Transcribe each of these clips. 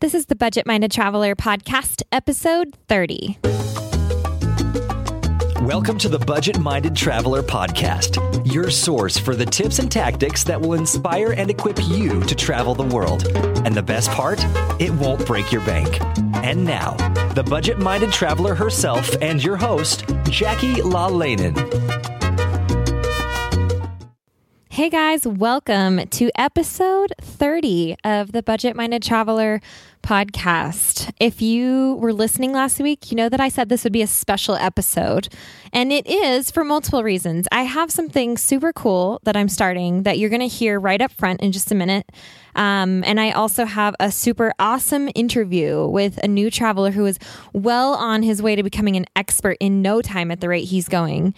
This is the Budget Minded Traveler podcast, episode 30. Welcome to the Budget Minded Traveler Podcast, your source for the tips and tactics that will inspire and equip you to travel the world. And the best part, it won't break your bank. And now, the Budget Minded Traveler herself and your host, Jackie La Lanen. Hey guys, welcome to episode 30 of the Budget Minded Traveler podcast. If you were listening last week, you know that I said this would be a special episode, and it is for multiple reasons. I have something super cool that I'm starting that you're going to hear right up front in just a minute. Um, and I also have a super awesome interview with a new traveler who is well on his way to becoming an expert in no time at the rate he's going.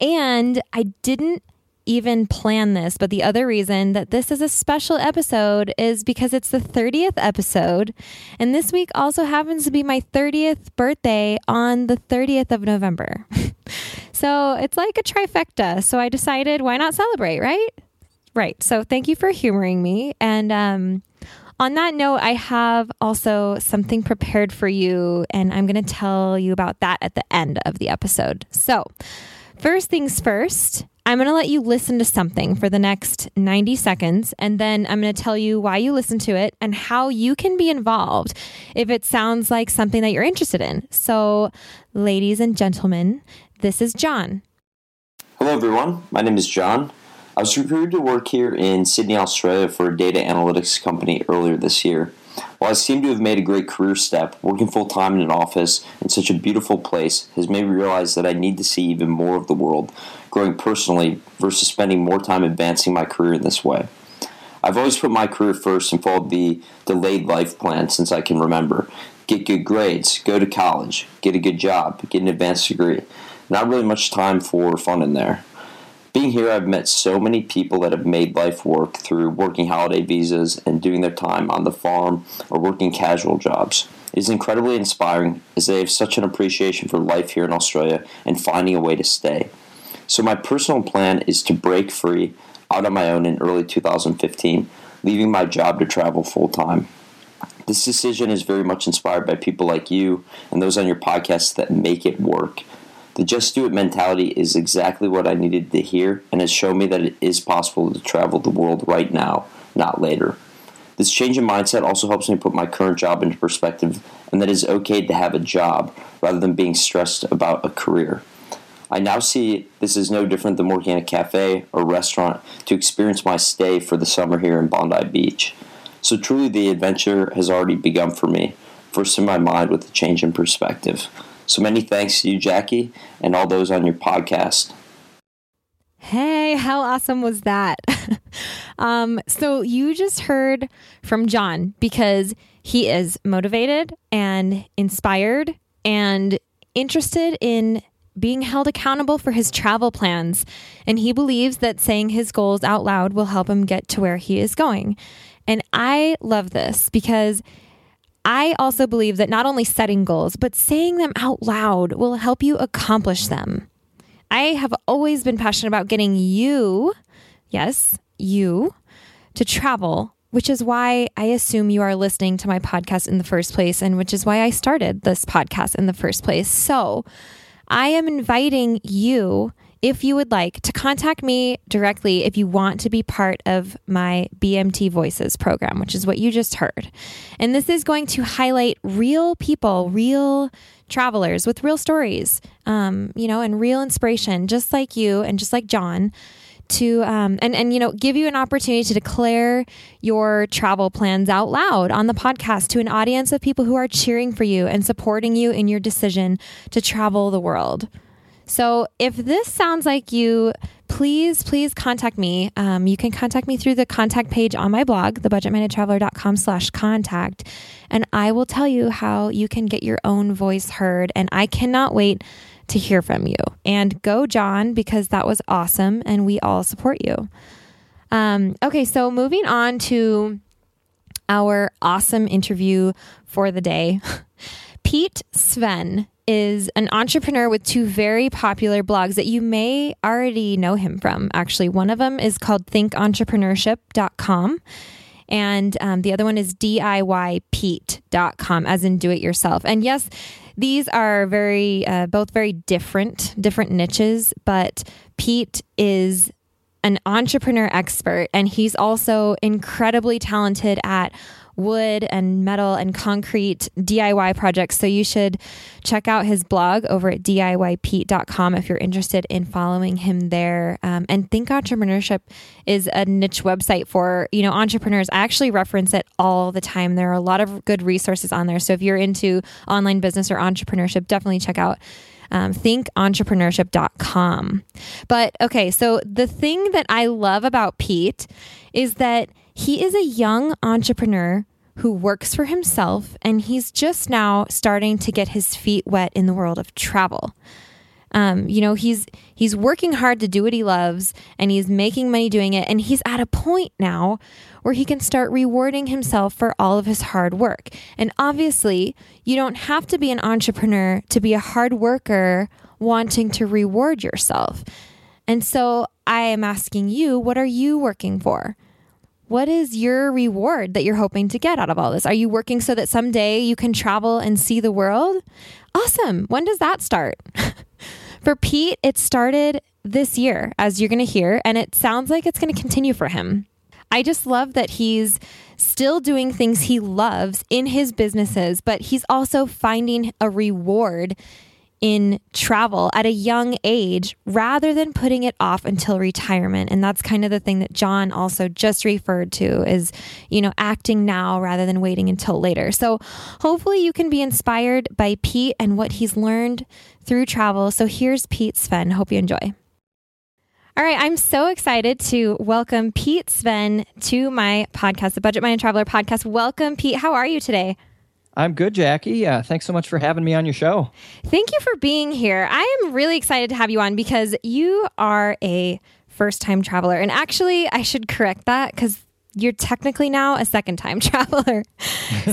And I didn't even plan this, but the other reason that this is a special episode is because it's the 30th episode. And this week also happens to be my 30th birthday on the 30th of November. so it's like a trifecta. So I decided, why not celebrate, right? Right. So thank you for humoring me. And, um, on that note, I have also something prepared for you, and I'm going to tell you about that at the end of the episode. So, first things first, I'm going to let you listen to something for the next 90 seconds, and then I'm going to tell you why you listen to it and how you can be involved if it sounds like something that you're interested in. So, ladies and gentlemen, this is John. Hello, everyone. My name is John. I was recruited to work here in Sydney, Australia for a data analytics company earlier this year. While I seem to have made a great career step, working full time in an office in such a beautiful place has made me realize that I need to see even more of the world, growing personally versus spending more time advancing my career in this way. I've always put my career first and followed the delayed life plan since I can remember. Get good grades, go to college, get a good job, get an advanced degree. Not really much time for fun in there being here, I've met so many people that have made life work through working holiday visas and doing their time on the farm or working casual jobs. It is incredibly inspiring as they have such an appreciation for life here in Australia and finding a way to stay. So, my personal plan is to break free out on my own in early 2015, leaving my job to travel full time. This decision is very much inspired by people like you and those on your podcast that make it work. The just do it mentality is exactly what I needed to hear and has shown me that it is possible to travel the world right now, not later. This change in mindset also helps me put my current job into perspective and that it is okay to have a job rather than being stressed about a career. I now see this is no different than working at a cafe or restaurant to experience my stay for the summer here in Bondi Beach. So truly the adventure has already begun for me, first in my mind with a change in perspective. So many thanks to you, Jackie, and all those on your podcast. Hey, how awesome was that? um, so you just heard from John because he is motivated and inspired and interested in being held accountable for his travel plans. And he believes that saying his goals out loud will help him get to where he is going. And I love this because I also believe that not only setting goals, but saying them out loud will help you accomplish them. I have always been passionate about getting you, yes, you, to travel, which is why I assume you are listening to my podcast in the first place, and which is why I started this podcast in the first place. So I am inviting you if you would like to contact me directly if you want to be part of my BMT Voices program, which is what you just heard. And this is going to highlight real people, real travelers with real stories, um, you know, and real inspiration, just like you and just like John to um, and and you know give you an opportunity to declare your travel plans out loud on the podcast to an audience of people who are cheering for you and supporting you in your decision to travel the world. So if this sounds like you, please, please contact me. Um, you can contact me through the contact page on my blog, thebudgetmindedtraveler.com slash contact, and I will tell you how you can get your own voice heard. And I cannot wait to hear from you. And go, John, because that was awesome and we all support you. Um, okay, so moving on to our awesome interview for the day. Pete Sveen is an entrepreneur with two very popular blogs that you may already know him from. Actually, one of them is called thinkentrepreneurship.com and um, the other one is DIYPete.com, as in do it yourself. And yes, these are very, uh, both very different, different niches, but Pete is an entrepreneur expert and he's also incredibly talented at wood and metal and concrete DIY projects. So you should check out his blog over at DIYPete.com if you're interested in following him there. Um, and Think Entrepreneurship is a niche website for, you know, entrepreneurs. I actually reference it all the time. There are a lot of good resources on there. So if you're into online business or entrepreneurship, definitely check out um, thinkentrepreneurship.com. But okay, so the thing that I love about Pete is that he is a young entrepreneur who works for himself and he's just now starting to get his feet wet in the world of travel. Um, you know, he's he's working hard to do what he loves and he's making money doing it and he's at a point now where he can start rewarding himself for all of his hard work. And obviously, you don't have to be an entrepreneur to be a hard worker wanting to reward yourself. And so I am asking you, what are you working for? What is your reward that you're hoping to get out of all this? Are you working so that someday you can travel and see the world? Awesome. When does that start? for Pete, it started this year, as you're going to hear, and it sounds like it's going to continue for him. I just love that he's still doing things he loves in his businesses, but he's also finding a reward in travel at a young age rather than putting it off until retirement. And that's kind of the thing that John also just referred to is, you know, acting now rather than waiting until later. So hopefully you can be inspired by Pete and what he's learned through travel. So here's Pete Sveen. Hope you enjoy. All right, I'm so excited to welcome Pete Sveen to my podcast, the Budget Minded Traveler podcast. Welcome, Pete. How are you today? I'm good, Jackie. Yeah, thanks so much for having me on your show. Thank you for being here. I am really excited to have you on because you are a first time traveler. And actually, I should correct that because you're technically now a second time traveler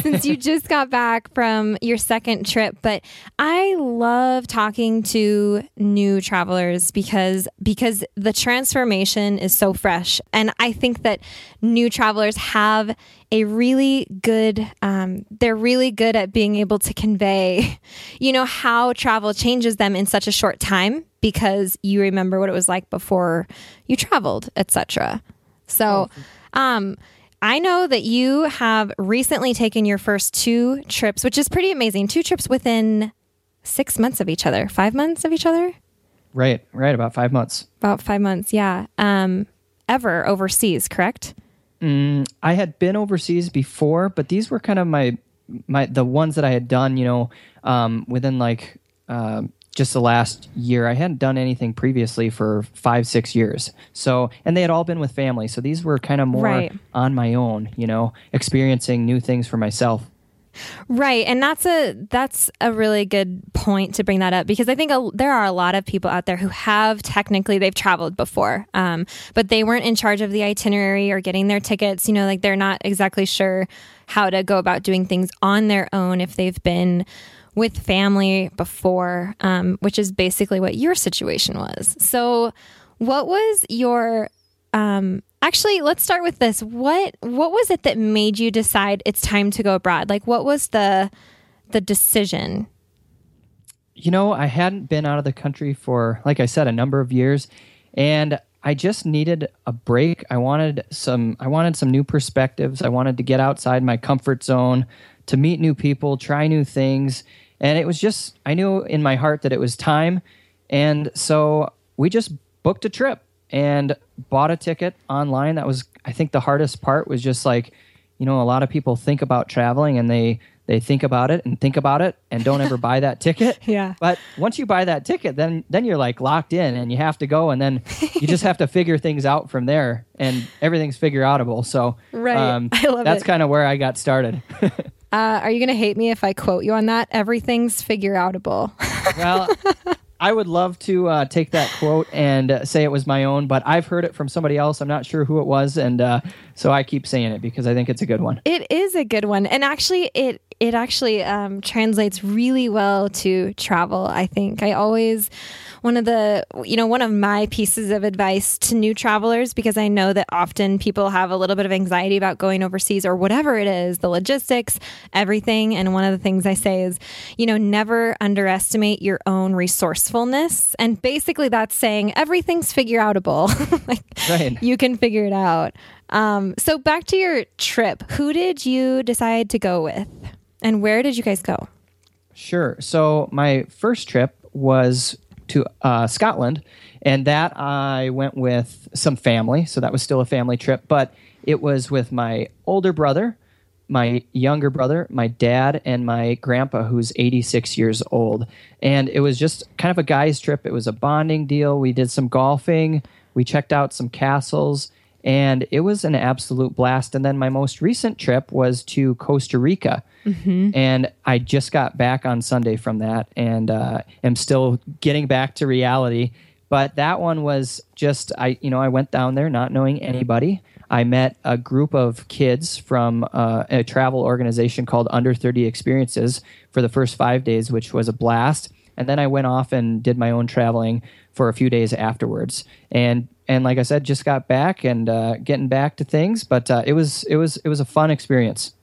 since you just got back from your second trip but i love talking to new travelers because because the transformation is so fresh. And i think that new travelers have a really good um, they're really good at being able to convey you know how travel changes them in such a short time because you remember what it was like before you traveled etc so um, I know that you have recently taken your first two trips, which is pretty amazing. Two trips within six months of each other, five months of each other. Right, right, about five months. About five months, yeah. Um, ever overseas, correct? Mm, I had been overseas before, but these were kind of my my the ones that I had done. You know, um, within like uh, just the last year. I hadn't done anything previously for five, six years. So, and they had all been with family. So these were kind of more right. on my own, you know, experiencing new things for myself. Right, and that's a that's a really good point to bring that up because I think a, there are a lot of people out there who have technically they've traveled before, um, but they weren't in charge of the itinerary or getting their tickets. You know, like they're not exactly sure how to go about doing things on their own if they've been with family before, um, which is basically what your situation was. So, what was your um, actually? Let's start with this. What what was it that made you decide it's time to go abroad? Like, what was the the decision? you know, I hadn't been out of the country for, like I said, a number of years, and I just needed a break. I wanted some. I wanted some new perspectives. I wanted to get outside my comfort zone, to meet new people, try new things, and it was just. I knew in my heart that it was time, and so we just booked a trip and bought a ticket online. That was, I think, the hardest part was just like, you know, a lot of people think about traveling and they they think about it and think about it and don't ever buy that ticket. Yeah. But once you buy that ticket, then then you're like locked in and you have to go and then you just have to figure things out from there and everything's figure outable. So Right. Um, I love that's kind of where I got started. Uh, are you going to hate me if I quote you on that? Everything's figure outable. well, I would love to uh, take that quote and uh, say it was my own, but I've heard it from somebody else. I'm not sure who it was, and uh, so I keep saying it because I think it's a good one. It is a good one, and actually, it it actually um, translates really well to travel. I think I always one of the you know one of my pieces of advice to new travelers because I know that often people have a little bit of anxiety about going overseas or whatever it is, the logistics, everything. And one of the things I say is, you know, never underestimate your own resourcefulness. And basically, that's saying everything's figure outable. like Right. you can figure it out. Um, so back to your trip. Who did you decide to go with, and where did you guys go? Sure. So my first trip was to uh, Scotland, and that I went with some family. So that was still a family trip, but it was with my older brother, my younger brother, my dad, and my grandpa, who's 86 years old. And it was just kind of a guy's trip. It was a bonding deal. We did some golfing, we checked out some castles. And it was an absolute blast. And then my most recent trip was to Costa Rica and I just got back on Sunday from that, and uh, am still getting back to reality. But that one was just I, you know, I went down there not knowing anybody. I met a group of kids from uh, a travel organization called Under Thirty Experiences for the first five days, which was a blast. And then I went off and did my own traveling for a few days afterwards. And and like I said, just got back and uh, getting back to things. But uh, it was it was it was a fun experience.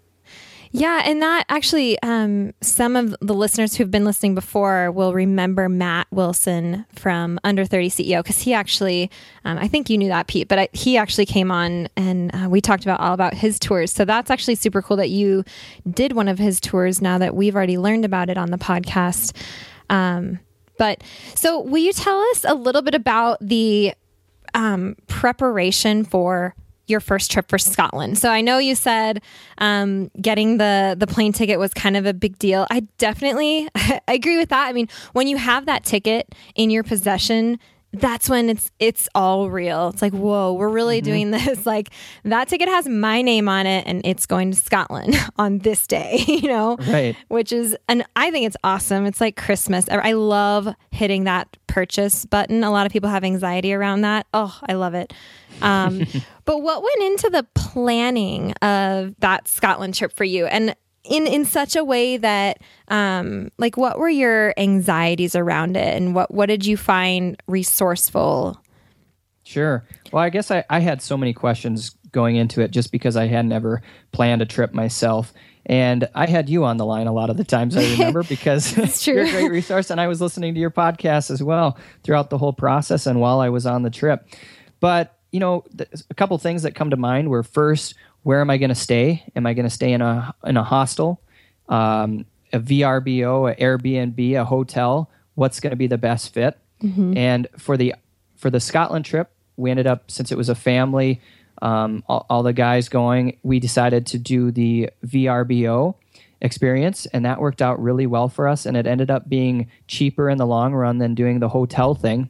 Yeah, and that actually, um, some of the listeners who've been listening before will remember Matt Wilson from Under 30 CEO because he actually, um, I think you knew that, Pete, but I, he actually came on and uh, we talked about all about his tours. So that's actually super cool that you did one of his tours now that we've already learned about it on the podcast. Um, but so, will you tell us a little bit about the um, preparation for your first trip for Scotland. So I know you said um, getting the the plane ticket was kind of a big deal. I definitely I agree with that. I mean, when you have that ticket in your possession, that's when it's it's all real. It's like, whoa, we're really doing this. Like that ticket has my name on it and it's going to Scotland on this day, you know? Right. Which is and I think it's awesome. It's like Christmas. I love hitting that purchase button. A lot of people have anxiety around that. Oh, I love it. Um, but what went into the planning of that Scotland trip for you? And in in such a way that um like what were your anxieties around it and what what did you find resourceful Sure. Well, I guess I, I had so many questions going into it just because I had never planned a trip myself. And I had you on the line a lot of the times, I remember, because you're a great resource. And I was listening to your podcast as well throughout the whole process and while I was on the trip. But, you know, th- a couple things that come to mind were first, where am I going to stay? Am I going to stay in a, in a hostel, um, a VRBO, a Airbnb, a hotel? What's going to be the best fit? And for the for the Scotland trip, we ended up since it was a family, um, all, all the guys going. We decided to do the VRBO experience, and that worked out really well for us. And it ended up being cheaper in the long run than doing the hotel thing.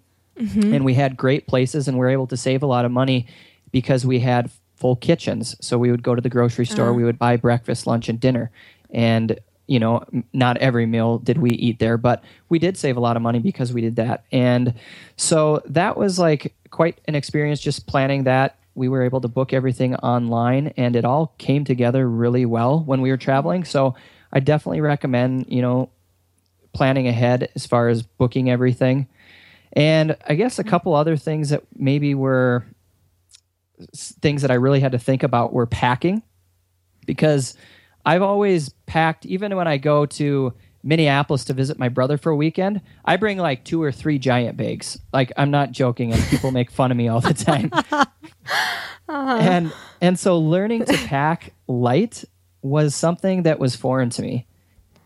And we had great places, and we were able to save a lot of money because we had full kitchens. So we would go to the grocery store, we uh-huh. would buy breakfast, lunch, and dinner, and you know, not every meal did we eat there, but we did save a lot of money because we did that. And so that was like quite an experience just planning that. We were able to book everything online and it all came together really well when we were traveling. So I definitely recommend, you know, planning ahead as far as booking everything. And I guess a mm-hmm. couple other things that maybe were things that I really had to think about were packing because I've always packed, even when I go to Minneapolis to visit my brother for a weekend, I bring like two or three giant bags. Like I'm not joking, and people make fun of me all the time. Uh-huh. And and so learning to pack light was something that was foreign to me.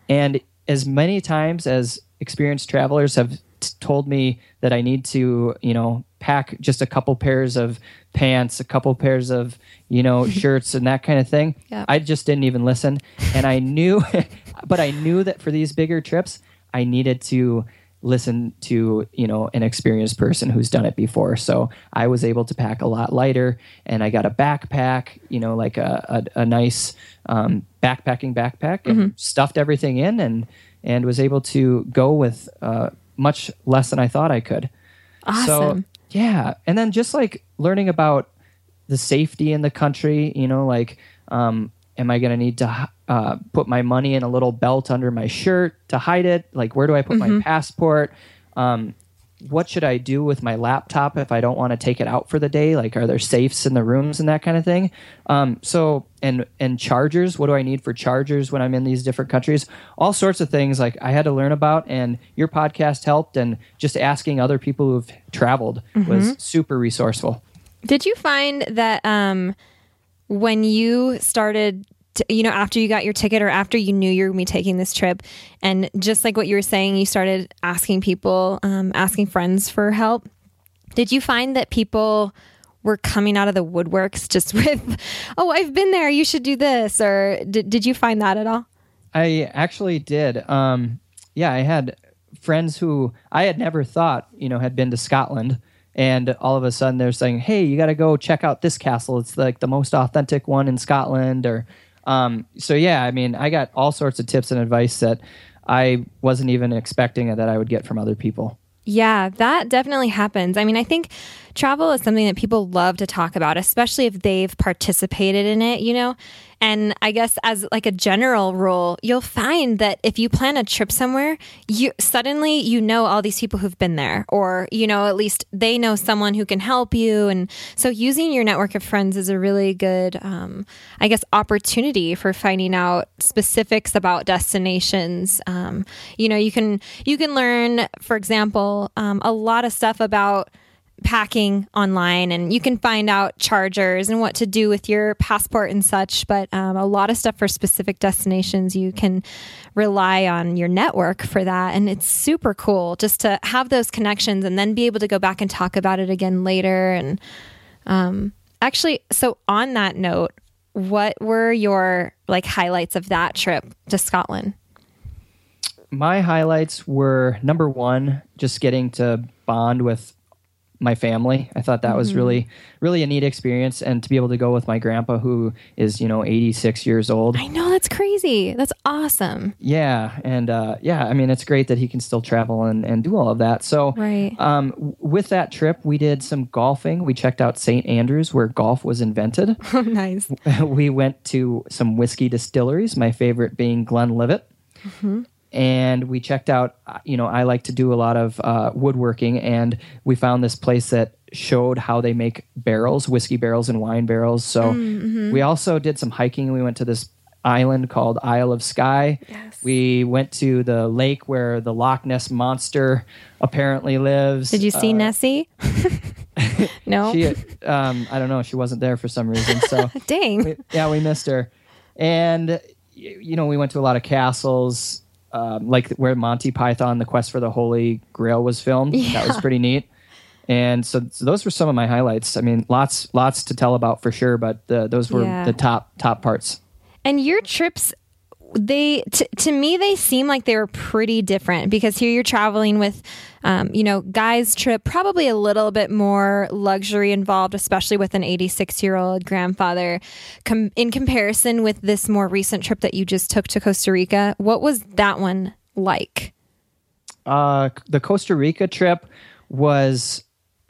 And as many times as experienced travelers have t- told me that I need to, you know, pack just a couple pairs of pants, a couple pairs of, you know, shirts and that kind of thing, Yep. I just didn't even listen. And I knew, but I knew that for these bigger trips, I needed to listen to you know an experienced person who's done it before so i was able to pack a lot lighter and i got a backpack you know like a, a, a nice um, backpacking backpack and stuffed everything in and and was able to go with uh, much less than i thought i could. So Awesome. yeah. And then just like learning about the safety in the country you know like um, am i going to need to uh, put my money in a little belt under my shirt to hide it? Like where do i put my passport? Um, what should i do with my laptop if i don't want to take it out for the day? Like are there safes in the rooms and that kind of thing? Um, so and and chargers what do i need for chargers when i'm in these different countries? All sorts of things like i had to learn about and your podcast helped and just asking other people who've traveled was super resourceful. Did you find that um, when you started, to, you know, after you got your ticket or after you knew you were going to be taking this trip, and just like what you were saying, you started asking people, um, asking friends for help. Did you find that people were coming out of the woodworks just with, oh, I've been there, you should do this? Or did, did you find that at all? I actually did. Um, yeah, I had friends who I had never thought, you know, had been to Scotland. And all of a sudden they're saying, hey, you got to go check out this castle. It's like the most authentic one in Scotland. Or, um, so yeah, I mean, I got all sorts of tips and advice that I wasn't even expecting that I would get from other people. Yeah, that definitely happens. I mean, I think travel is something that people love to talk about, especially if they've participated in it, you know? And I guess as like a general rule, you'll find that if you plan a trip somewhere, you suddenly you know all these people who've been there or you know at least they know someone who can help you and so using your network of friends is a really good um, I guess opportunity for finding out specifics about destinations. Um, you know, you can you can learn, for example, um, a lot of stuff about packing online and you can find out chargers and what to do with your passport and such but um, a lot of stuff for specific destinations you can rely on your network for that and it's super cool just to have those connections and then be able to go back and talk about it again later and um, actually so on that note what were your like highlights of that trip to scotland? My highlights were number one, just getting to bond with my family. I thought that was really, really a neat experience, and to be able to go with my grandpa, who is you know 86 years old. i know that's crazy that's awesome Yeah, and uh, yeah, I mean it's great that he can still travel and, and do all of that. So, Right. um, with that trip, we did some golfing. We checked out St. Andrews, where golf was invented. oh nice we went to some whiskey distilleries. My favorite being Glenlivet. And we checked out. uh, You know, I like to do a lot of uh, woodworking, and we found this place that showed how they make barrels, whiskey barrels and wine barrels. So we also did some hiking. We went to this island called Isle of Skye. We went to the lake where the Loch Ness monster apparently lives. did you see nessie no She, um, I don't know. She wasn't there for some reason. So dang we- yeah, we missed her. And you know, we went to a lot of castles, um, like where Monty Python: The Quest for the Holy Grail was filmed. That was pretty neat. And so, so those were some of my highlights. I mean, lots, lots to tell about for sure, but the, those were Yeah. the top, top parts. And your trips, they t- to me they seem like they were pretty different because here you're traveling with, um, you know, guys trip probably a little bit more luxury involved, especially with an 86 year old grandfather. Com- in comparison with this more recent trip that you just took to Costa Rica, what was that one like? uh, the Costa Rica trip was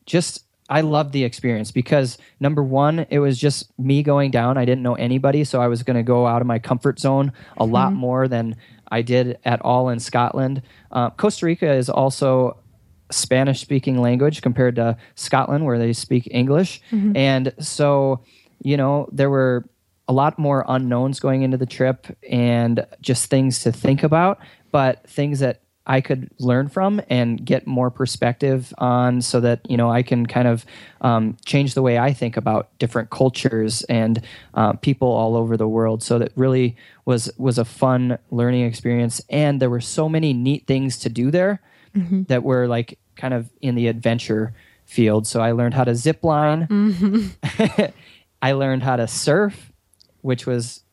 just I loved the experience because number one, it was just me going down. I didn't know anybody, so I was going to go out of my comfort zone a lot more than I did at all in Scotland. Uh, Costa Rica is also Spanish speaking language compared to Scotland, where they speak English. And so, you know, there were a lot more unknowns going into the trip and just things to think about. but things that I could learn from and get more perspective on so that, you know, I can kind of um, change the way I think about different cultures and uh, people all over the world. So that really was, was a fun learning experience. And there were so many neat things to do there Mm-hmm. that were like kind of in the adventure field. So I learned how to zip line. Mm-hmm. I learned how to surf, which was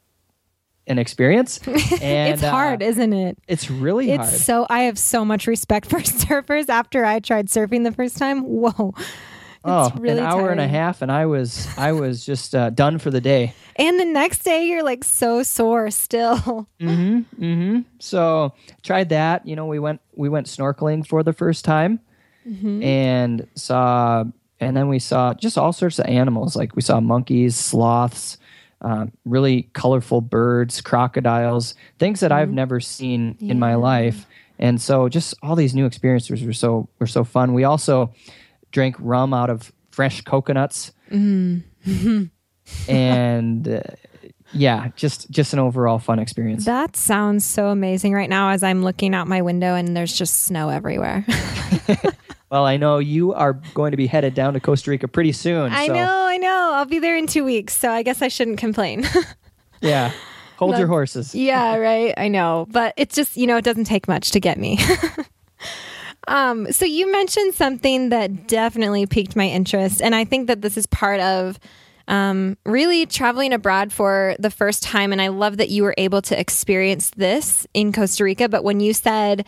an experience. And it's hard, uh, isn't it? it's really It's hard. so I have so much respect for surfers after I tried surfing the first time. Whoa. oh, really an hour and a half, and I was I was just uh, done for the day. And the next day you're like so sore still. Mm-hmm. So tried that. You know, we went we went snorkeling for the first time, Mm-hmm. and saw, and then we saw just all sorts of animals. Like we saw monkeys, sloths, um, really colorful birds, crocodiles, things that Mm-hmm. I've never seen in my life. And so, just all these new experiences were so were so fun. We also drank rum out of fresh coconuts, Mm-hmm. and uh, yeah, just just an overall fun experience. That sounds so amazing right now as I'm looking out my window and there's just snow everywhere. Well, I know you are going to be headed down to Costa Rica pretty soon. I so, know, I know. I'll be there in two weeks, so I guess I shouldn't complain. Yeah. Hold your horses. yeah, right. I know. But it's just, you know, it doesn't take much to get me. um, so you mentioned something that definitely piqued my interest. And I think that this is part of um, really traveling abroad for the first time. And I love that you were able to experience this in Costa Rica. But when you said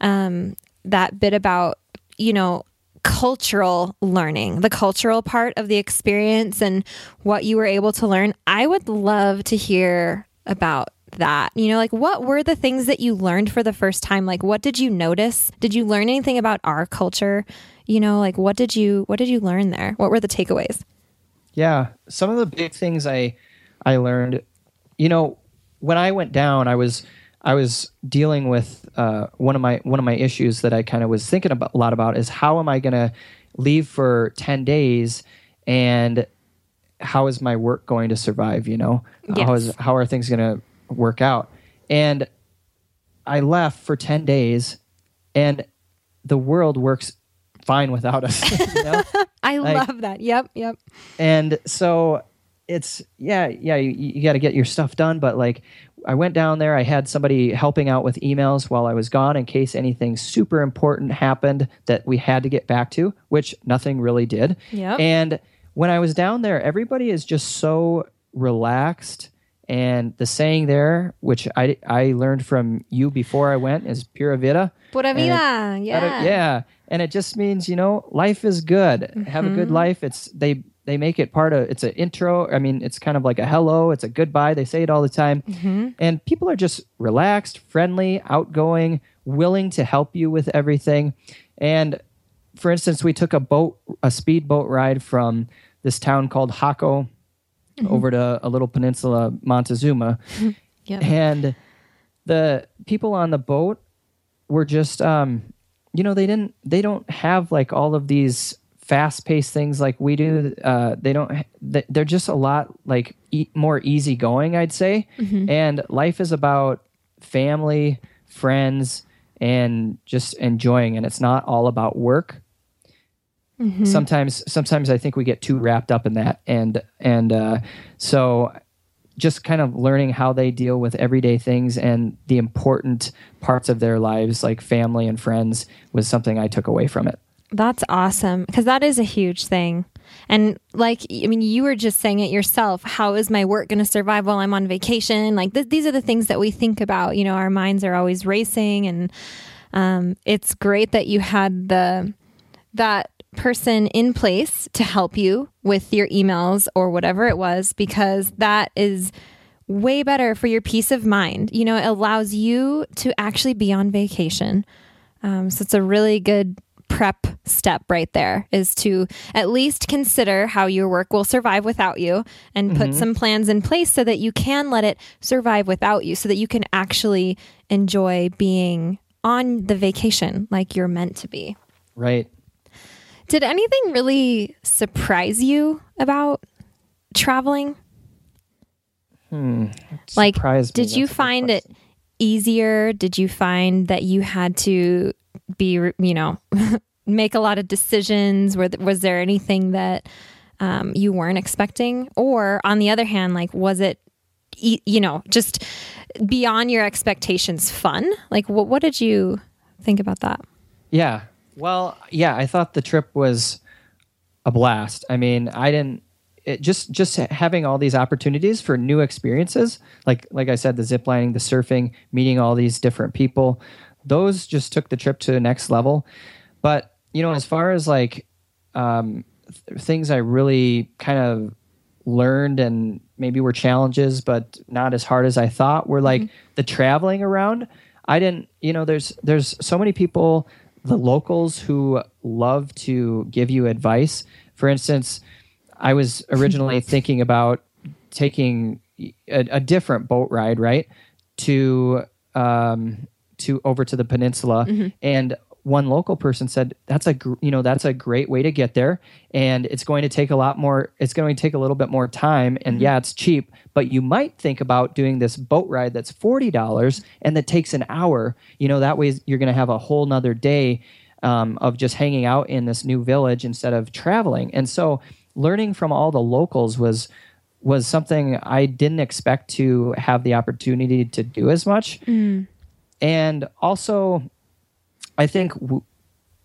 um, that bit about, you know, cultural learning, the cultural part of the experience and what you were able to learn, I would love to hear about that. You know, like what were the things that you learned for the first time? Like what did you notice? Did you learn anything about our culture? You know, like what did you what did you learn there? What were the takeaways? Yeah. Some of the big things I I learned, you know, when I went down, I was I was dealing with uh, one of my one of my issues that I kind of was thinking about a lot about is how am I going to leave for ten days and how is my work going to survive? You know, how is how are things going to work out? And I left for ten days, and the world works fine without us. you know? I Like- love that. Yep, yep. and so it's yeah yeah you, you got to get your stuff done but like i went down there i had somebody helping out with emails while i was gone in case anything super important happened that we had to get back to which nothing really did Yep. and when i was down there everybody is just so relaxed and the saying there which i i learned from you before i went is pura vida Pura And it- vida. Yeah. it- yeah. And it just means, you know, life is good. Have a good Mm-hmm. life. It's they they make it part of it's an intro. I mean, it's kind of like a hello, it's a goodbye. They say it all the time. Mm-hmm. And people are just relaxed, friendly, outgoing, willing to help you with everything. And for instance, we took a boat a speedboat ride from this town called Jaco Mm-hmm. over to a little peninsula Montezuma. Yep. And the people on the boat were just um you know they didn't they don't have like all of these fast paced things like we do uh they don't they- they're just a lot like e- more easygoing i'd say. And life is about family friends and just enjoying and it's not all about work. Sometimes sometimes i think we get too wrapped up in that and and uh so just kind of learning how they deal with everyday things and the important parts of their lives like family and friends was something i took away from it That's awesome because that is a huge thing. And like, I mean, you were just saying it yourself. How is my work going to survive while I'm on vacation? Like, th- these are the things that we think about. You know, our minds are always racing, and um, it's great that you had the that person in place to help you with your emails or whatever it was, because that is way better for your peace of mind. You know, it allows you to actually be on vacation. Um, so it's a really good prep step right there is to at least consider how your work will survive without you and put mm-hmm. some plans in place so that you can let it survive without you so that you can actually enjoy being on the vacation like you're meant to be. right Did anything really surprise you about traveling? Hmm. like me, did you that's a good find it easier? Did you find that you had to be, you know, make a lot of decisions? Were, was there anything that um, you weren't expecting? Or on the other hand, like, was it, you know, just beyond your expectations fun? Like, what, what did you think about that? Yeah. Well, yeah, I thought the trip was a blast. I mean, I didn't it just just having all these opportunities for new experiences, like like I said, the ziplining the surfing, meeting all these different people, those just took the trip to the next level. But you know, as far as like um, th- things I really kind of learned and maybe were challenges, but not as hard as I thought, were like mm-hmm. the traveling around. I didn't, you know, there's there's so many people, the locals who love to give you advice. For instance, I was originally thinking about taking a, a, different boat ride, right, to um, to over to the peninsula, mm-hmm. and one local person said that's a you know that's a great way to get there and it's going to take a lot more it's going to take a little bit more time and mm-hmm. yeah it's cheap but you might think about doing this boat ride that's $40 and that takes an hour you know that way you're going to have a whole nother day um, of just hanging out in this new village instead of traveling and so learning from all the locals was was something I didn't expect to have the opportunity to do as much. Mm. And also, I think w-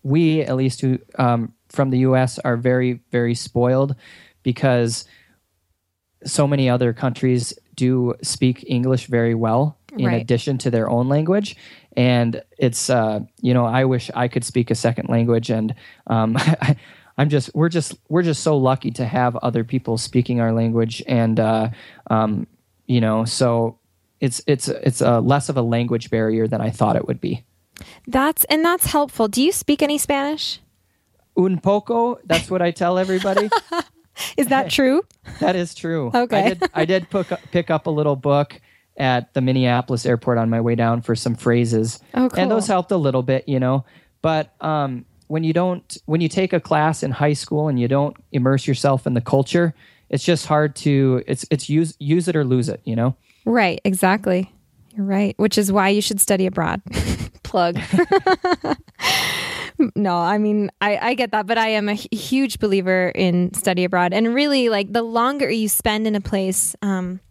we, at least who um, from the U.S., are very, very spoiled because so many other countries do speak English very well in right. addition to their own language. And it's, uh, you know, I wish I could speak a second language. And um, I'm just we're just we're just so lucky to have other people speaking our language, and uh, um, you know, so it's it's it's a less of a language barrier than I thought it would be. That's and that's helpful. Do you speak any Spanish? Un poco. That's what I tell everybody. is that true? that is true. Okay. I did, I did pick, up, pick up a little book at the Minneapolis airport on my way down for some phrases. Oh, cool. And those helped a little bit, you know. But um, when you don't when you take a class in high school and you don't immerse yourself in the culture, it's just hard to it's it's use use it or lose it, you know? Right, exactly. You're right, which is why you should study abroad. Plug. no, I mean, I, I get that, but I am a huge believer in study abroad. And really, like, the longer you spend in a place, um,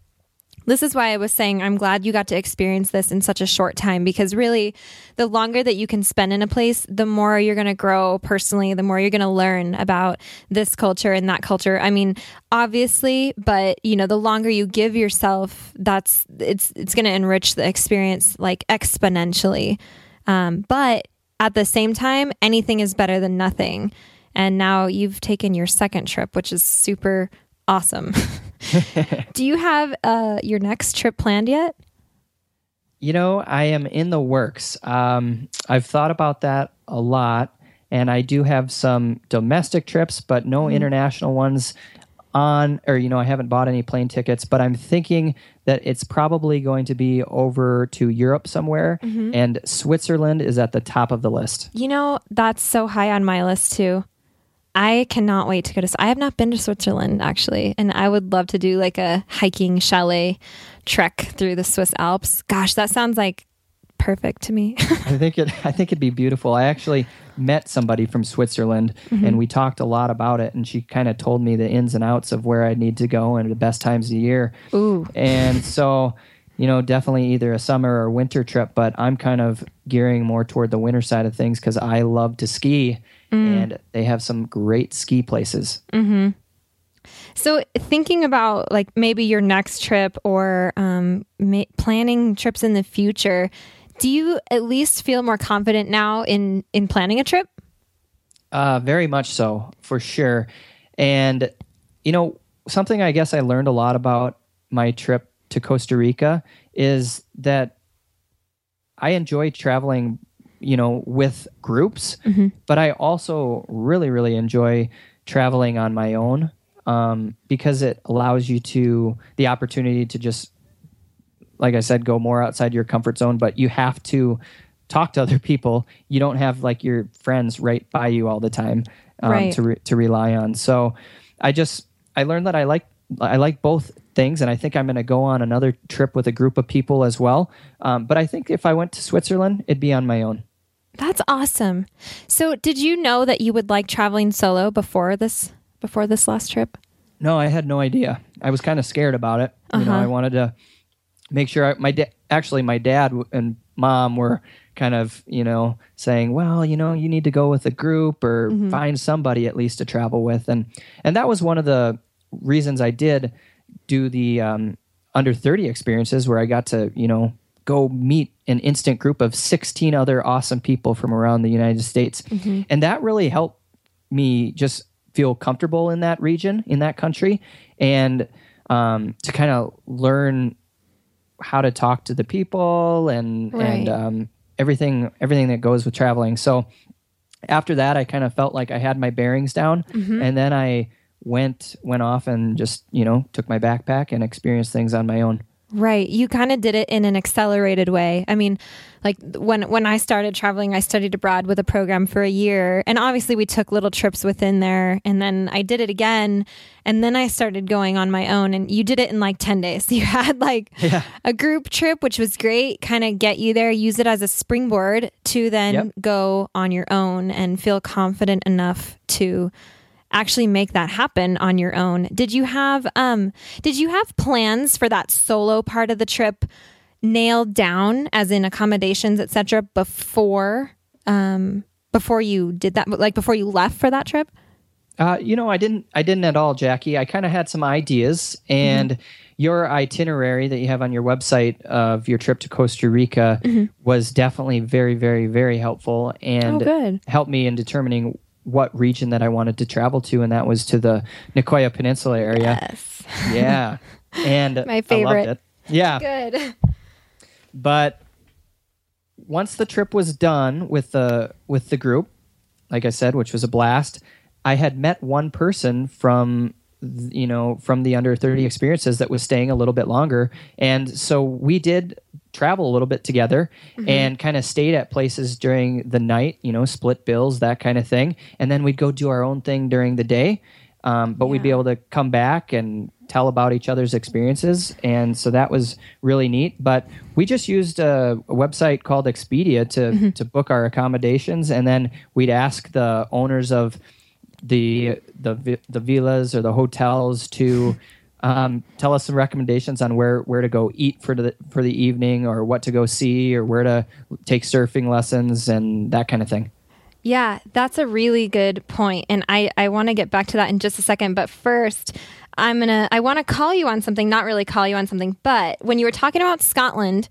this is why I was saying I'm glad you got to experience this in such a short time because really, the longer that you can spend in a place, the more you're going to grow personally, the more you're going to learn about this culture and that culture. I mean, obviously, but you know, the longer you give yourself, that's it's it's going to enrich the experience like exponentially. Um, but at the same time, anything is better than nothing. And now you've taken your second trip, which is super awesome. Do you have uh, your next trip planned yet? You know, I am in the works. Um, I've thought about that a lot, and I do have some domestic trips, but no mm-hmm. international ones on, or, you know, I haven't bought any plane tickets, but I'm thinking that it's probably going to be over to Europe somewhere, mm-hmm. and Switzerland is at the top of the list. You know, that's so high on my list, too. I cannot wait to go to. I have not been to Switzerland actually, and I would love to do like a hiking chalet trek through the Swiss Alps. Gosh, that sounds like perfect to me. I think it. I think it'd be beautiful. I actually met somebody from Switzerland, mm-hmm. and we talked a lot about it. And she kind of told me the ins and outs of where I need to go and the best times of the year. Ooh, and so you know, definitely either a summer or winter trip, but I'm kind of gearing more toward the winter side of things because I love to ski mm. and they have some great ski places. Mm-hmm. So, thinking about like maybe your next trip or um, ma- planning trips in the future, do you at least feel more confident now in in planning a trip? Uh, very much so, for sure. And you know, something I guess I learned a lot about my trip to Costa Rica is that I enjoy traveling you know, with groups, mm-hmm. but I also really, really enjoy traveling on my own um, because it allows you to the opportunity to just, like I said, go more outside your comfort zone. But you have to talk to other people. You don't have like your friends right by you all the time um, right. to re- to rely on. So I just I learned that I like I like both things, and I think I'm going to go on another trip with a group of people as well. Um, but I think if I went to Switzerland, it'd be on my own. That's awesome. So, did you know that you would like traveling solo before this before this last trip? No, I had no idea. I was kind of scared about it. You know, Uh-huh. I wanted to make sure I, my da- actually my dad and mom were kind of you know saying, well, you know, you need to go with a group or find somebody at least to travel with, and and that was one of the reasons I did do the um, under thirty experiences where I got to you know go meet an instant group of 16 other awesome people from around the United States. And that really helped me just feel comfortable in that region, in that country, and um, to kind of learn how to talk to the people and and um, everything everything that goes with traveling. So after that, I kind of felt like I had my bearings down, and then I went went off and just you know took my backpack and experienced things on my own. Right. You kind of did it in an accelerated way. I mean, like when when I started traveling, I studied abroad with a program for a year, and obviously we took little trips within there, and then I did it again, and then I started going on my own, and you did it in like 10 days. You had like a group trip, which was great, kind of get you there, use it as a springboard to then Yep. go on your own and feel confident enough to actually make that happen on your own. Did you have um did you have plans for that solo part of the trip nailed down as in accommodations etc before um before you did that like before you left for that trip? Uh, you know, I didn't. I didn't at all, Jackie. I kind of had some ideas, and your itinerary that you have on your website of your trip to Costa Rica was definitely very, very, very helpful, and Oh, good. helped me in determining what region that I wanted to travel to, and that was to the Nicoya Peninsula area. Yes. Yeah, and My I loved favorite. it. Yeah, Good. but once the trip was done with the with the group like i said which was a blast i had met one person from you know from the under 30 experiences that was staying a little bit longer and so we did travel a little bit together and kind of stayed at places during the night you know split bills that kind of thing. And then we'd go do our own thing during the day um, but we'd be able to come back and tell about each other's experiences. And so that was really neat. But we just used a, a website called expedia to, to book our accommodations. And then we'd ask the owners of the the the villas or the hotels to um, tell us some recommendations on where where to go eat for the for the evening or what to go see or where to take surfing lessons and that kind of thing Yeah, that's a really good. And I, I want to get back to that in just a second. But first, I'm to, I want to call you on something, not really call you on something, but when you were talking about Scotland,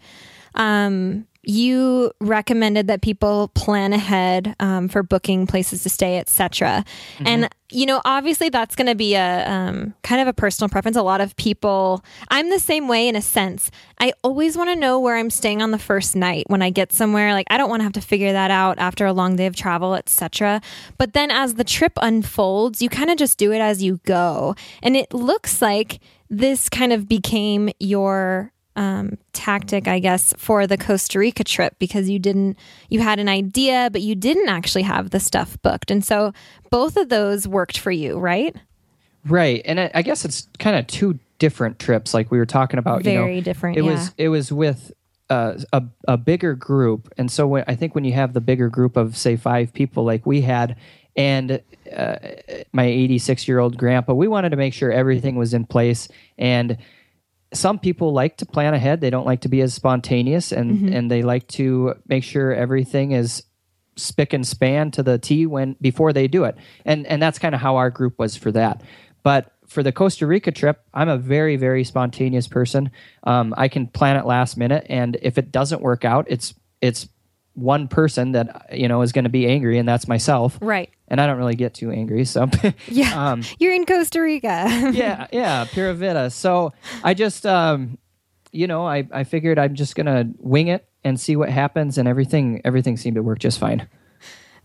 um, you recommended that people plan ahead um, for booking places to stay, etc. And you know, obviously, that's going to be a um, kind of a personal preference. A lot of people, I'm the same way in a sense. I always want to know where I'm staying on the first night when I get somewhere. Like, I don't want to have to figure that out after a long day of travel, etc. But then, as the trip unfolds, you kind of just do it as you go, and it looks like this kind of became your um, tactic, I guess, for the Costa Rica trip because you didn't, you had an idea, but you didn't actually have the stuff booked. And so both of those worked for you, right? Right, and I, I guess it's kind of two different trips, like we were talking about. you know. Very different, It yeah. was it was with uh, a a bigger group, and so when, I think when you have the bigger group of say five people, like we had, and uh, my 86 year old grandpa, we wanted to make sure everything was in place and. Some people like to plan ahead. They don't like to be as spontaneous, and Mm-hmm. and they like to make sure everything is spick and span to the T when before they do it. And and that's kind of how our group was for that. But for the Costa Rica trip, I'm a very very spontaneous person. Um, I can plan it last minute, and if it doesn't work out, it's it's one person that you know is going to be angry, and that's myself. Right. And I don't really get too angry, so Yeah. Um, You're in Costa Rica. yeah, yeah, Pura Vida. So I just, um, you know, I, I figured I'm just gonna wing it and see what happens, and everything everything seemed to work just fine.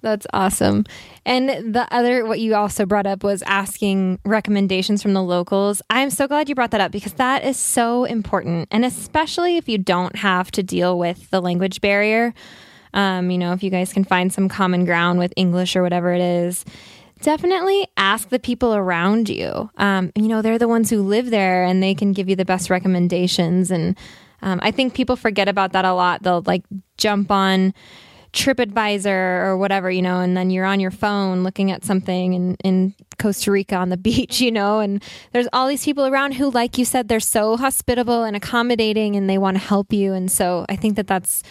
That's awesome. And the other, what you also brought up was asking recommendations from the locals. I'm so glad you brought that up because that is so important. And especially if you don't have to deal with the language barrier, um, you know, if you guys can find some common ground with English or whatever it is, definitely ask the people around you. Um, you know, they're the ones who live there and they can give you the best recommendations. And um, I think people forget about that a lot. They'll like jump on TripAdvisor or whatever, you know, and then you're on your phone looking at something in, in Costa Rica on the beach, you know, and there's all these people around who, like you said, they're so hospitable and accommodating and they want to help you. And so I think that that's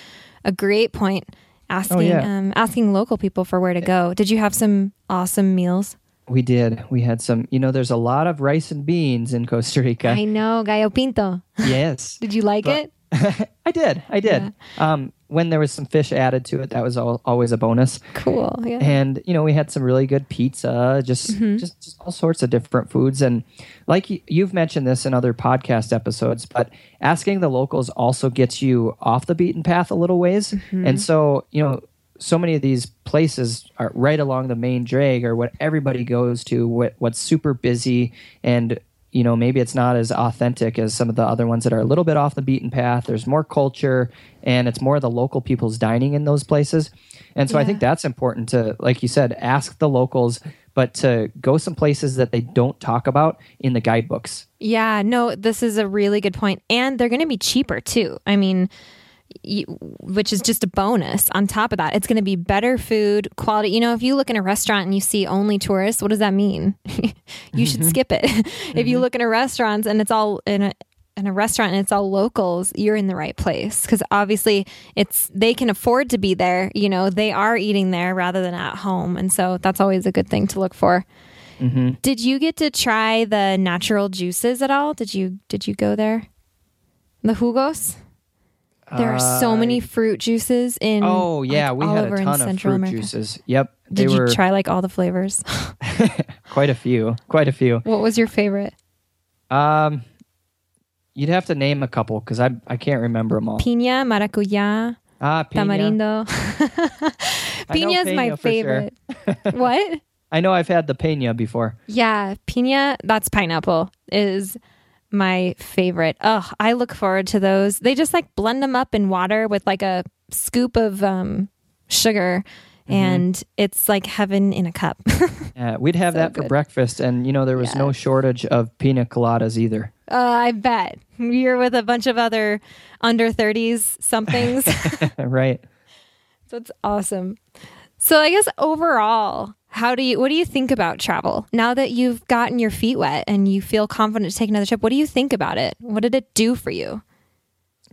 a great point asking Oh, yeah. um, asking local people for where to go. Did you have some awesome meals? We did. We had some, you know, there's a lot of rice and beans in Costa Rica. I know, Gallo Pinto. yes. Did you like But- it? I did. I did. Um, when there was some fish added to it, that was al- always a bonus. Cool. Yeah. And you know, we had some really good pizza, just Mm-hmm. just, just all sorts of different foods. And like y- you've mentioned this in other podcast episodes, but asking the locals also gets you off the beaten path a little ways. Mm-hmm. And so, you know, so many of these places are right along the main drag or what everybody goes to, what what's super busy and you know maybe it's not as authentic as some of the other ones that are a little bit off the beaten path there's more culture and it's more the local people's dining in those places and so i think that's important to like you said ask the locals but to go some places that they don't talk about in the guidebooks Yeah, no, this is a really good. And they're going to be cheaper too. I mean, you, which is just a bonus on top of that. It's going to be better food, quality. You know, if you look in a restaurant and you see only tourists, what does that mean? you should mm-hmm. skip it. if you mm-hmm. look in a restaurant and it's all in a in a restaurant and it's all locals, you're in the right place because obviously it's they can afford to be there. You know, they are eating there rather than at home, and so that's always a good thing to look for. Mm-hmm. Did you get to try the natural juices at all? Did you did you go there? The jugos? There are so many fruit juices in oh yeah like, we all had over a in ton of Central fruit America. juices yep Did they you were try like all the flavors? quite a few quite a few what was your favorite? um you'd have to name a couple because i i can't remember them all Piña, maracuya, ah piña. tamarindo. I know Piña is my piña for sure. favorite. what? I know I've had the pena before. Yeah, piña, that's pineapple, is my favorite. Oh, I look forward to those. They just like blend them up in water with like a scoop of um, sugar, Mm-hmm. and it's like heaven in a cup. Uh, we'd have So that for good. breakfast, and you know there was no shortage of pina coladas either. uh, I bet. You're with a bunch of other under 30s somethings. right. That's awesome. So I guess overall, how do you what do you think about travel? Now that you've gotten your feet wet and you feel confident to take another trip, what do you think about it? What did it do for you?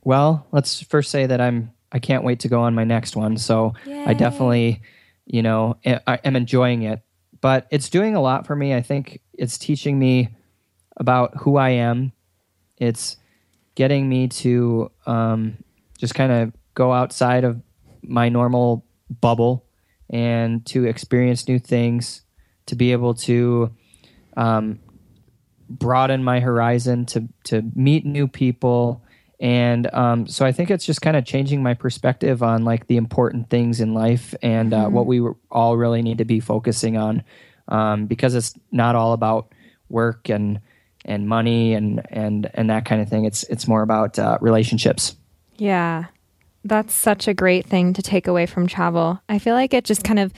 Well, let's first say that I'm I can't wait to go on my next one. So I definitely, you know, I I am enjoying it. But it's doing a lot for me. I think it's teaching me about who I am. It's getting me to um, just kind of go outside of my normal bubble and to experience new things, to be able to um, broaden my horizon, to to meet new people, and um, so I think it's just kind of changing my perspective on like the important things in life and uh, what we all really need to be focusing on, um, because it's not all about work and and money and and and that kind of thing. It's it's more about uh, relationships. Yeah. That's such a great thing to take away from travel. I feel like it just kind of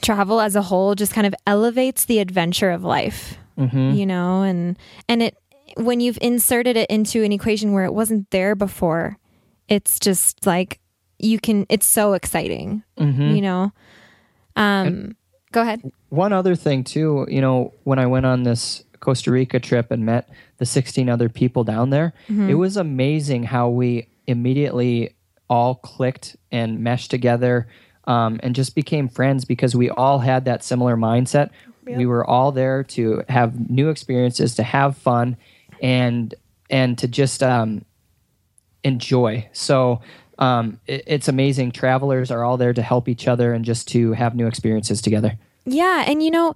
travel as a whole just kind of elevates the adventure of life. Mm-hmm. You know, and and it when you've inserted it into an equation where it wasn't there before, it's just like you can it's so exciting. Mm-hmm. You know. Um go ahead. One other thing too, you know, when I went on this Costa Rica trip and met the 16 other people down there, mm-hmm. it was amazing how we immediately all clicked and meshed together um, and just became friends because we all had that similar mindset. We were all there to have new experiences, to have fun, and and to just um, enjoy. So um, it, it's amazing. Travelers are all there to help each other and just to have new experiences together. Yeah, and you know,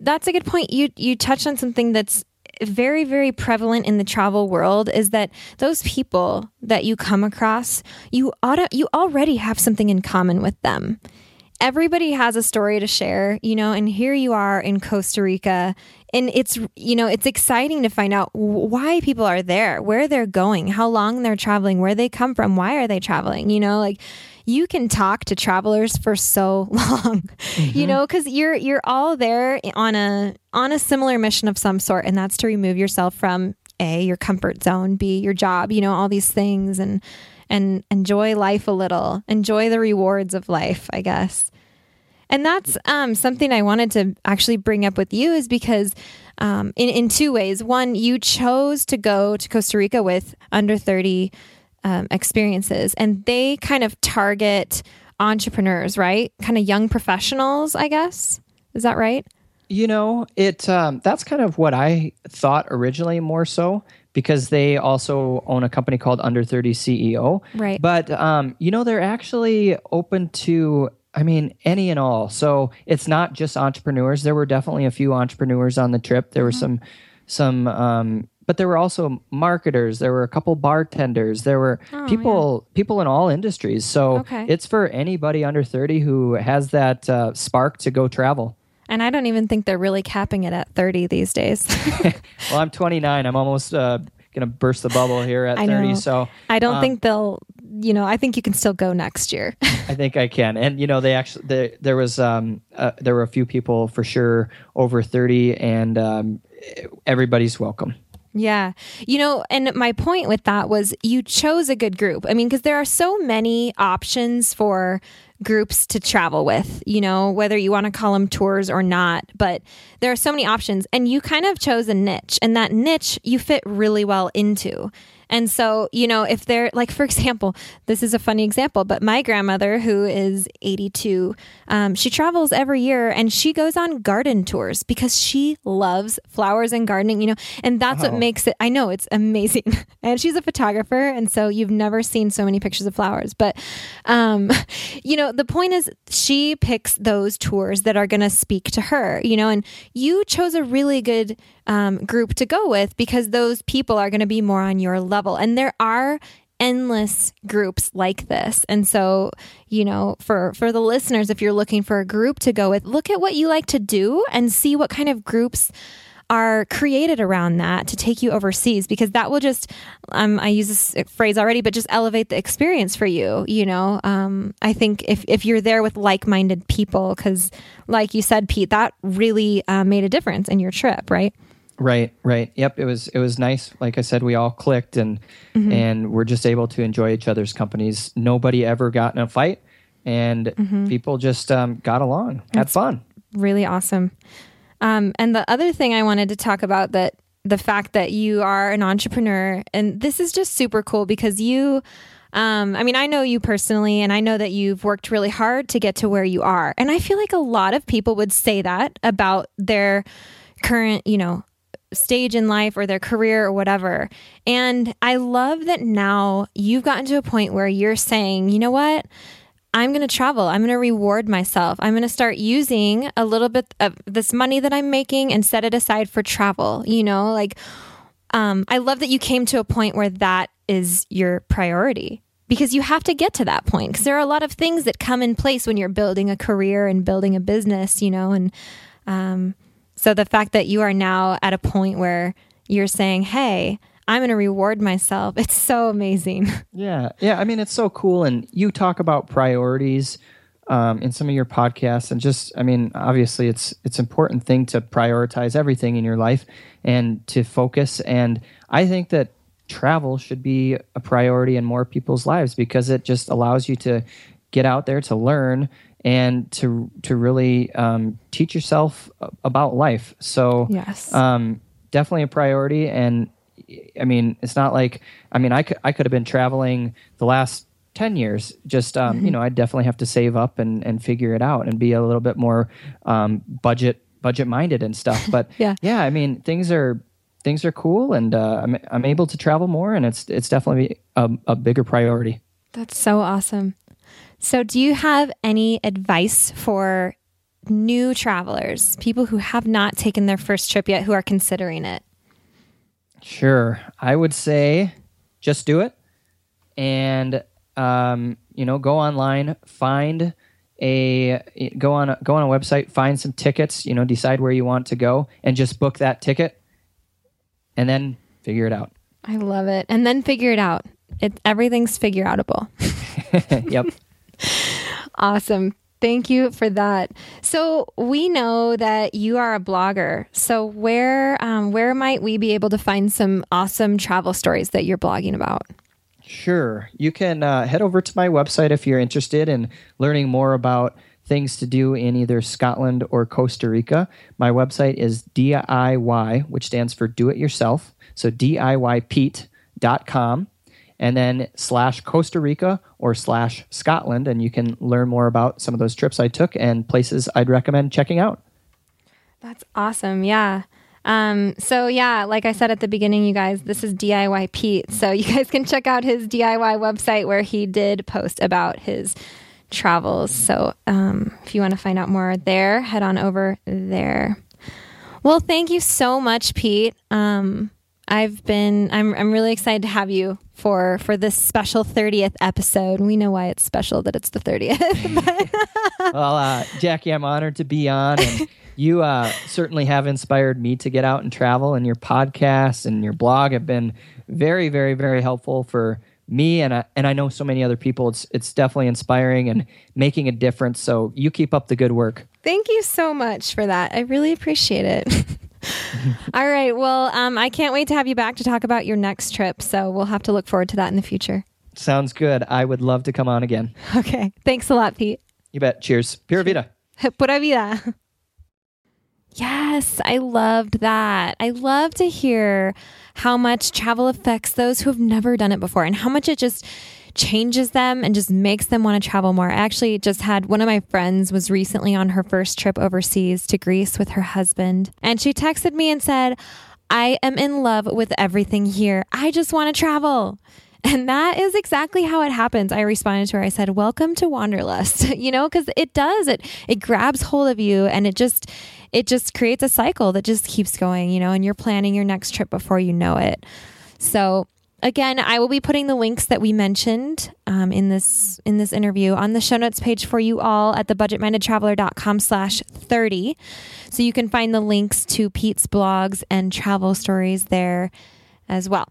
that's a good point. You you touched on something that's very very prevalent in the travel world is that those people that you come across, you auto, you already have something in common with them. Everybody has a story to share, you know, and here you are in Costa Rica and it's you know, it's exciting to find out why people are there, where they're going, how long they're traveling, where they come from, why are they traveling, you know, like you can talk to travelers for so long. Mm-hmm. You know, cuz you're you're all there on a on a similar mission of some sort and that's to remove yourself from a your comfort zone, b your job, you know, all these things and and enjoy life a little. Enjoy the rewards of life, I guess. And that's um, something I wanted to actually bring up with you is because um, in, in two ways. One, you chose to go to Costa Rica with under 30 um, experiences, and they kind of target entrepreneurs, right? Kind of young professionals, I guess. Is that right? You know, it um, that's kind of what I thought originally more so because they also own a company called Under 30 CEO. Right. But um, you know, they're actually open to I mean, any and all. So it's not just entrepreneurs. There were definitely a few entrepreneurs on the trip. There mm-hmm. were some, some, um, but there were also marketers. There were a couple bartenders. There were oh, people, yeah. people in all industries. So okay. it's for anybody under thirty who has that uh, spark to go travel. And I don't even think they're really capping it at 30 these days. well, I'm 29. I'm almost uh, going to burst the bubble here at 30. So I don't um, think they'll you know, I think you can still go next year. I think I can. And you know, they actually they, there was um uh, there were a few people for sure over 30 and um everybody's welcome. Yeah. You know, and my point with that was you chose a good group. I mean, because there are so many options for groups to travel with, you know, whether you want to call them tours or not, but there are so many options. And you kind of chose a niche, and that niche you fit really well into. And so, you know, if they're like, for example, this is a funny example, but my grandmother, who is 82, um, she travels every year and she goes on garden tours because she loves flowers and gardening, you know, and that's what makes it, I know it's amazing. and she's a photographer. And so you've never seen so many pictures of flowers. But, um, you know, the point is she picks those tours that are going to speak to her, you know, and you chose a really good um, group to go with because those people are going to be more on your level. And there are endless groups like this. And so, you know, for for the listeners if you're looking for a group to go with, look at what you like to do and see what kind of groups are created around that to take you overseas because that will just um, i use this phrase already but just elevate the experience for you you know? Um, i think if, if you're there with like-minded people because like you said pete that really uh, made a difference in your trip right Right, right. Yep, it was it was nice. Like I said, we all clicked and mm-hmm. and we're just able to enjoy each other's companies. Nobody ever got in a fight, and mm-hmm. people just um, got along, had That's fun. Really awesome. Um, and the other thing I wanted to talk about that the fact that you are an entrepreneur, and this is just super cool because you. Um, I mean, I know you personally, and I know that you've worked really hard to get to where you are. And I feel like a lot of people would say that about their current, you know, stage in life or their career or whatever. And I love that now you've gotten to a point where you're saying, you know what? I'm going to travel. I'm going to reward myself. I'm going to start using a little bit of this money that I'm making and set it aside for travel. You know, like, um, I love that you came to a point where that is your priority because you have to get to that point because there are a lot of things that come in place when you're building a career and building a business, you know, and, um, so the fact that you are now at a point where you're saying, hey, I'm going to reward myself. It's so amazing. Yeah. Yeah. I mean, it's so cool. And you talk about priorities um, in some of your podcasts. And just, I mean, obviously it's, it's important thing to prioritize everything in your life and to focus. And I think that travel should be a priority in more people's lives because it just allows you to get out there to learn and to to really um, teach yourself about life. So yes, um, definitely a priority. And I mean, it's not like I mean, I could I could have been traveling the last 10 years just um, mm-hmm. you know i definitely have to save up and, and figure it out and be a little bit more um, budget budget minded and stuff but yeah yeah i mean things are things are cool and uh, I'm, I'm able to travel more and it's it's definitely a, a bigger priority that's so awesome so, do you have any advice for new travelers, people who have not taken their first trip yet, who are considering it? Sure. I would say just do it and, um, you know, go online, find a go on a, go on a website, find some tickets, you know, decide where you want to go and just book that ticket and then figure it out. I love it. And then figure it out. It everything's figure outable. yep. Awesome. Thank you for that. So we know that you are a blogger. So where um, where might we be able to find some awesome travel stories that you're blogging about? Sure. You can uh, head over to my website if you're interested in learning more about things to do in either Scotland or Costa Rica. My website is DIY, which stands for do it yourself. So DIYPete.com and then slash Costa Rica or slash Scotland. And you can learn more about some of those trips I took and places I'd recommend checking out. That's awesome. Yeah. Um, so yeah, like I said at the beginning, you guys, this is DIY Pete. So you guys can check out his DIY website where he did post about his travels. So um, if you want to find out more there, head on over there. Well, thank you so much, Pete. Um, I've been I'm I'm really excited to have you for for this special 30th episode. We know why it's special that it's the 30th. well, uh, Jackie, I'm honored to be on and you uh, certainly have inspired me to get out and travel and your podcast and your blog have been very very very helpful for me and I, and I know so many other people it's it's definitely inspiring and making a difference so you keep up the good work. Thank you so much for that. I really appreciate it. All right. Well, um, I can't wait to have you back to talk about your next trip. So we'll have to look forward to that in the future. Sounds good. I would love to come on again. Okay. Thanks a lot, Pete. You bet. Cheers. Pura vida. Pura vida. Yes, I loved that. I love to hear how much travel affects those who have never done it before and how much it just changes them and just makes them want to travel more. I actually just had one of my friends was recently on her first trip overseas to Greece with her husband, and she texted me and said, "I am in love with everything here. I just want to travel." And that is exactly how it happens. I responded to her. I said, "Welcome to Wanderlust." you know, cuz it does. It it grabs hold of you and it just it just creates a cycle that just keeps going, you know, and you're planning your next trip before you know it. So, again i will be putting the links that we mentioned um, in this in this interview on the show notes page for you all at thebudgetmindedtraveler.com slash 30 so you can find the links to pete's blogs and travel stories there as well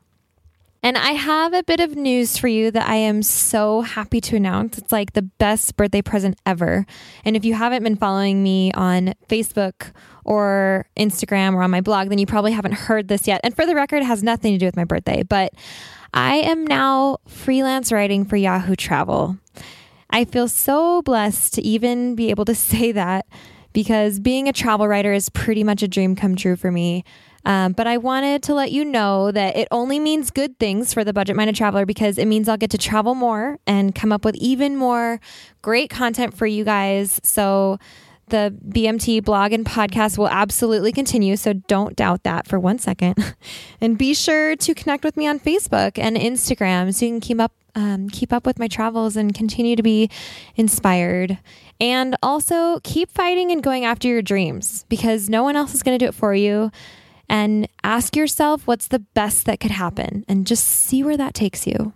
and I have a bit of news for you that I am so happy to announce. It's like the best birthday present ever. And if you haven't been following me on Facebook or Instagram or on my blog, then you probably haven't heard this yet. And for the record, it has nothing to do with my birthday, but I am now freelance writing for Yahoo Travel. I feel so blessed to even be able to say that because being a travel writer is pretty much a dream come true for me. Um, but I wanted to let you know that it only means good things for the budget minded traveler because it means I'll get to travel more and come up with even more great content for you guys. So the BMT blog and podcast will absolutely continue. So don't doubt that for one second. and be sure to connect with me on Facebook and Instagram so you can keep up um, keep up with my travels and continue to be inspired. And also keep fighting and going after your dreams because no one else is going to do it for you and ask yourself what's the best that could happen and just see where that takes you.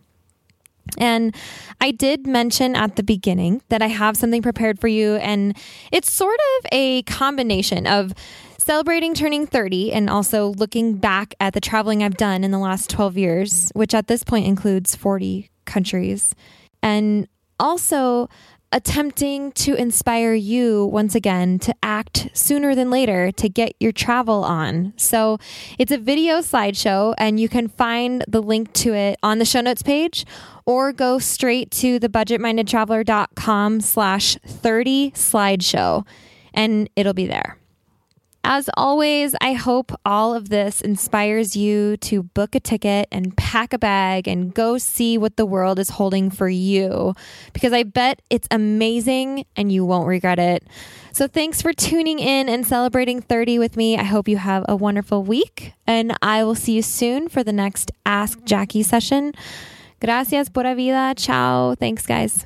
And I did mention at the beginning that I have something prepared for you, and it's sort of a combination of celebrating turning 30 and also looking back at the traveling I've done in the last 12 years, which at this point includes 40 countries, and also attempting to inspire you once again to act sooner than later to get your travel on. So it's a video slideshow, and you can find the link to it on the show notes page or go straight to thebudgetmindedtraveler.com slash 30 slideshow and it'll be there. As always, I hope all of this inspires you to book a ticket and pack a bag and go see what the world is holding for you because I bet it's amazing and you won't regret it. So, thanks for tuning in and celebrating 30 with me. I hope you have a wonderful week and I will see you soon for the next Ask Jackie session. Gracias, pura vida. Ciao. Thanks, guys.